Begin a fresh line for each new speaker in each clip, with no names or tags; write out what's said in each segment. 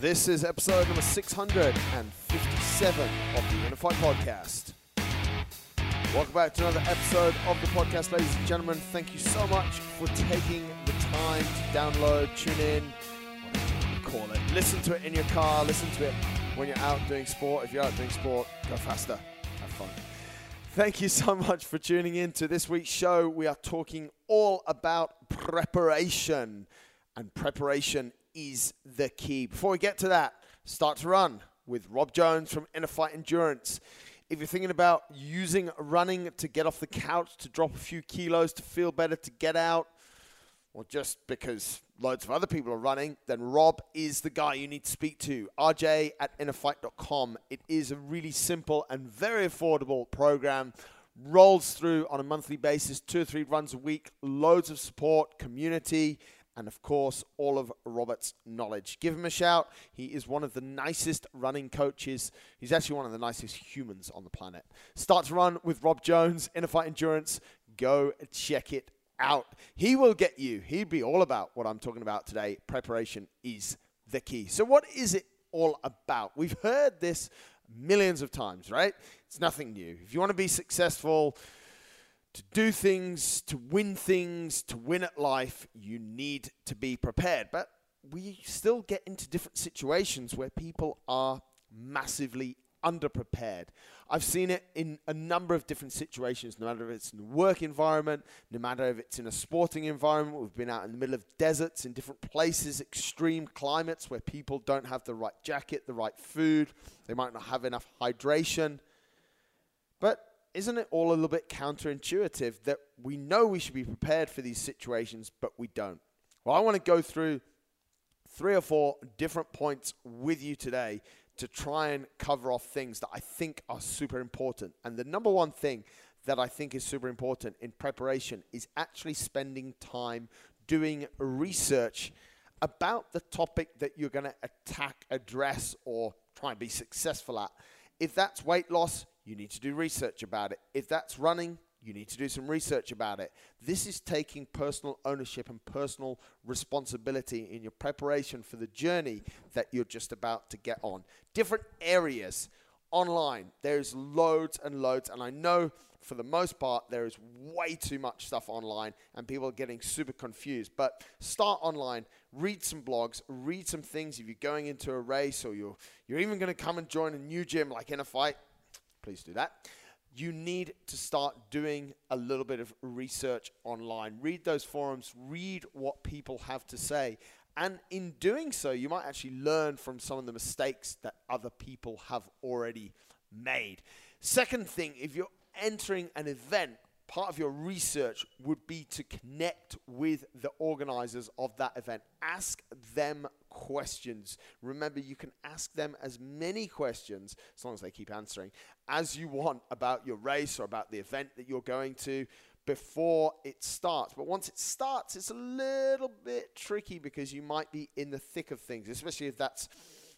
This is episode number 657 of the Fight Podcast. Welcome back to another episode of the podcast, ladies and gentlemen. Thank you so much for taking the time to download, tune in, call it. Listen to it in your car, listen to it when you're out doing sport. If you're out doing sport, go faster, have fun. Thank you so much for tuning in to this week's show. We are talking all about preparation, and preparation is the key. Before we get to that, start to run with Rob Jones from InnerFight Endurance. If you're thinking about using running to get off the couch, to drop a few kilos, to feel better, to get out, or just because loads of other people are running, then Rob is the guy you need to speak to. RJ at innerfight.com. It is a really simple and very affordable program. Rolls through on a monthly basis, two or three runs a week, loads of support, community, and of course, all of Robert's knowledge. Give him a shout. He is one of the nicest running coaches. He's actually one of the nicest humans on the planet. Start to run with Rob Jones, InnerFight Endurance. Go check it out. He will get you. He'd be all about what I'm talking about today. Preparation is the key. So, what is it all about? We've heard this millions of times, right? It's nothing new. If you want to be successful, to do things, to win things, to win at life, you need to be prepared. But we still get into different situations where people are massively underprepared. I've seen it in a number of different situations, no matter if it's in a work environment, no matter if it's in a sporting environment. We've been out in the middle of deserts, in different places, extreme climates where people don't have the right jacket, the right food, they might not have enough hydration. Isn't it all a little bit counterintuitive that we know we should be prepared for these situations, but we don't? Well, I want to go through three or four different points with you today to try and cover off things that I think are super important. And the number one thing that I think is super important in preparation is actually spending time doing research about the topic that you're going to attack, address, or try and be successful at. If that's weight loss, you need to do research about it. If that's running, you need to do some research about it. This is taking personal ownership and personal responsibility in your preparation for the journey that you're just about to get on. Different areas online, there's loads and loads, and I know for the most part there is way too much stuff online and people are getting super confused. But start online, read some blogs, read some things if you're going into a race or you're you're even going to come and join a new gym like InnerFight please do that. You need to start doing a little bit of research online. Read those forums, read what people have to say. And in doing so, you might actually learn from some of the mistakes that other people have already made. Second thing, if you're entering an event, part of your research would be to connect with the organizers of that event. Ask them questions. Remember, you can ask them as many questions, as long as they keep answering, as you want about your race or about the event that you're going to before it starts. But once it starts, it's a little bit tricky because you might be in the thick of things, especially if that's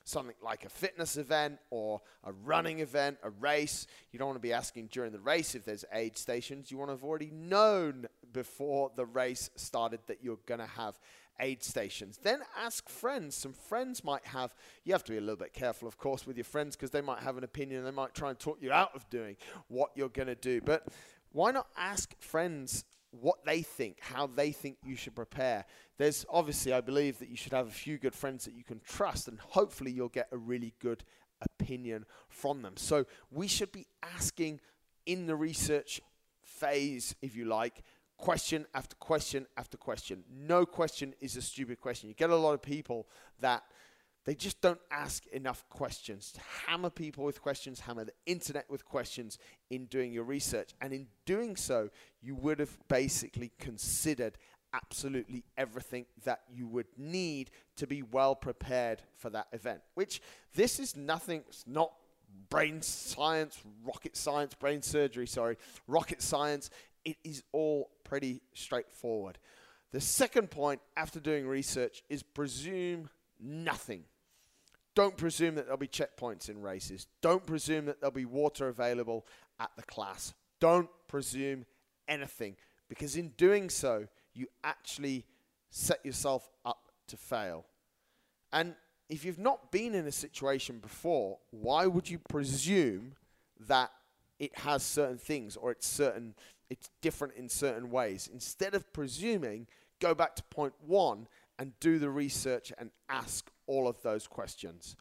something like a fitness event or a running event, a race. You don't want to be asking during the race if there's aid stations. You want to have already known before the race started that you're going to have aid stations. Then ask friends. Some friends might have, you have to be a little bit careful, of course, with your friends because they might have an opinion. They might try and talk you out of doing what you're going to do. But why not ask friends what they think, how they think you should prepare. There's obviously, I believe that you should have a few good friends that you can trust, and hopefully you'll get a really good opinion from them. So we should be asking in the research phase, if you like, question after question after question. No question is a stupid question. You get a lot of people that they just don't ask enough questions. Hammer people with questions, hammer the internet with questions in doing your research. And in doing so, you would have basically considered absolutely everything that you would need to be well prepared for that event. Which this is nothing, it's not brain science, rocket science, brain surgery, sorry, rocket science. It is all pretty straightforward. The second point after doing research is presume nothing. Don't presume that there'll be checkpoints in races. Don't presume that there'll be water available at the class. Don't presume anything because in doing so, you actually set yourself up to fail. And if you've not been in a situation before, why would you presume that it has certain things or it's certain it's different in certain ways? Instead of presuming, go back to point 1 and do the research and ask all of those questions.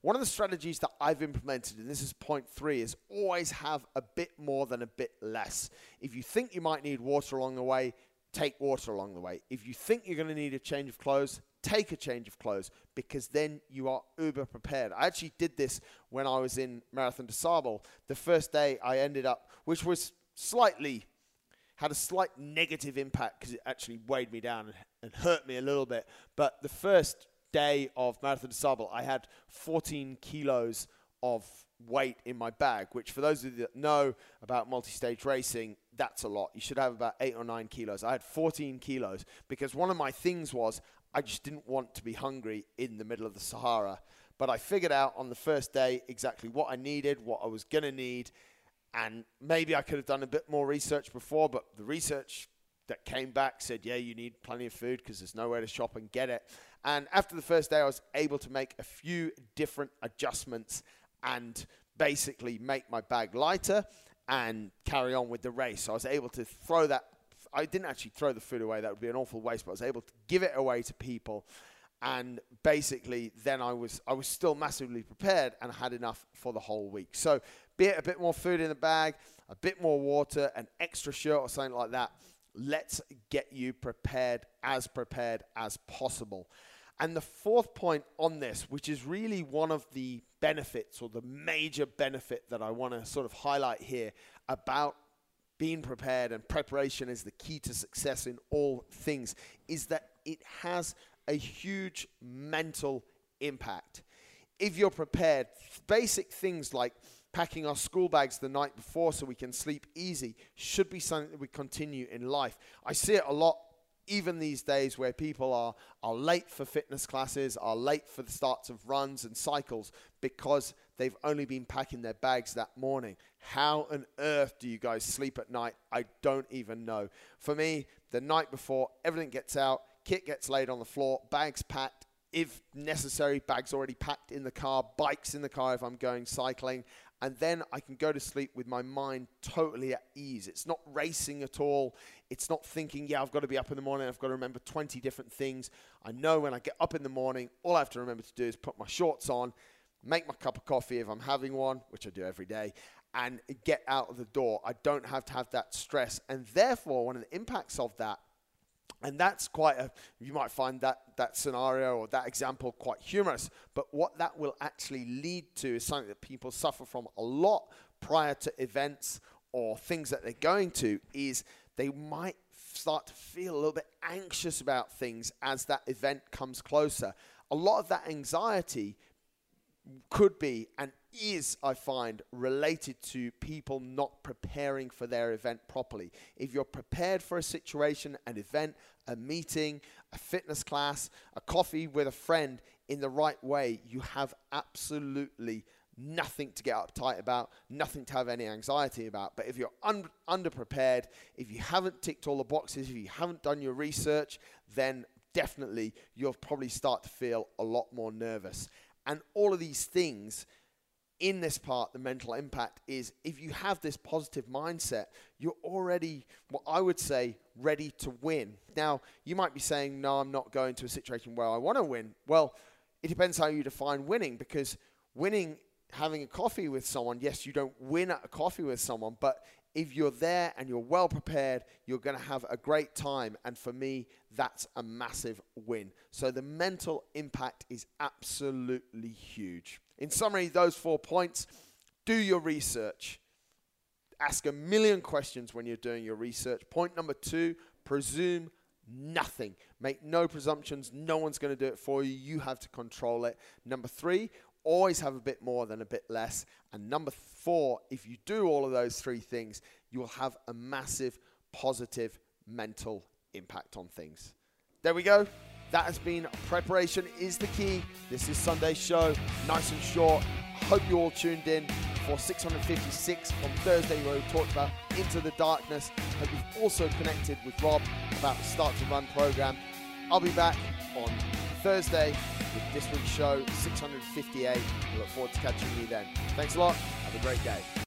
One of the strategies that I've implemented, and this is point three, is always have a bit more than a bit less. If you think you might need water along the way, take water along the way. If you think you're going to need a change of clothes, take a change of clothes because then you are uber prepared. I actually did this when I was in Marathon des Sables. The first day I ended up, which was slightly, had a slight negative impact because it actually weighed me down and, and hurt me a little bit. But the first day of Marathon des Sables, I had 14 kilos of weight in my bag, which for those of you that know about multi-stage racing, that's a lot. You should have about eight or nine kilos. I had 14 kilos because one of my things was I just didn't want to be hungry in the middle of the Sahara. But I figured out on the first day exactly what I needed, what I was going to need, and maybe I could have done a bit more research before, but the research that came back said, yeah, you need plenty of food because there's nowhere to shop and get it. And after the first day, I was able to make a few different adjustments and basically make my bag lighter and carry on with the race. So I was able to throw that. I didn't actually throw the food away. That would be an awful waste. But I was able to give it away to people, and basically, then I was I was still massively prepared and had enough for the whole week. So, be it a bit more food in the bag, a bit more water, an extra shirt or something like that. Let's get you prepared as prepared as possible. And the fourth point on this, which is really one of the benefits or the major benefit that I want to sort of highlight here about being prepared and preparation is the key to success in all things, is that it has a huge mental impact. If you're prepared, basic things like packing our school bags the night before so we can sleep easy should be something that we continue in life. I see it a lot even these days where people are, are late for fitness classes, are late for the starts of runs and cycles because they've only been packing their bags that morning. How on earth do you guys sleep at night? I don't even know. For me, the night before, everything gets out, kit gets laid on the floor, bags packed. If necessary, bags already packed in the car, bikes in the car if I'm going cycling, and then I can go to sleep with my mind totally at ease. It's not racing at all. It's not thinking, yeah, I've got to be up in the morning, I've got to remember 20 different things. I know when I get up in the morning, all I have to remember to do is put my shorts on, make my cup of coffee if I'm having one, which I do every day, and get out of the door. I don't have to have that stress. And therefore, one of the impacts of that and that's quite a, you might find that, that scenario or that example quite humorous. But what that will actually lead to is something that people suffer from a lot prior to events or things that they're going to is they might start to feel a little bit anxious about things as that event comes closer. A lot of that anxiety could be and is, I find, related to people not preparing for their event properly. If you're prepared for a situation, an event, a meeting, a fitness class, a coffee with a friend in the right way, you have absolutely nothing to get uptight about, nothing to have any anxiety about. But if you're un- underprepared, if you haven't ticked all the boxes, if you haven't done your research, then definitely you'll probably start to feel a lot more nervous. And all of these things in this part, the mental impact is if you have this positive mindset, you're already, what I would say, ready to win. Now, you might be saying, no, I'm not going to a situation where I want to win. Well, it depends how you define winning because winning, having a coffee with someone, yes, you don't win at a coffee with someone, but if you're there and you're well prepared, you're going to have a great time. And for me, that's a massive win. So the mental impact is absolutely huge. In summary, those four points do your research. Ask a million questions when you're doing your research. Point number two presume nothing. Make no presumptions. No one's going to do it for you. You have to control it. Number three, always have a bit more than a bit less. And number four, if you do all of those three things, you will have a massive positive mental impact on things. There we go. That has been preparation is the key. This is Sunday's show, nice and short. Hope you all tuned in for 656 on Thursday where we talked about Into the Darkness. Hope you've also connected with Rob about the Start to Run program. I'll be back on Thursday with this week's show, 658. We look forward to catching you then. Thanks a lot. Have a great day.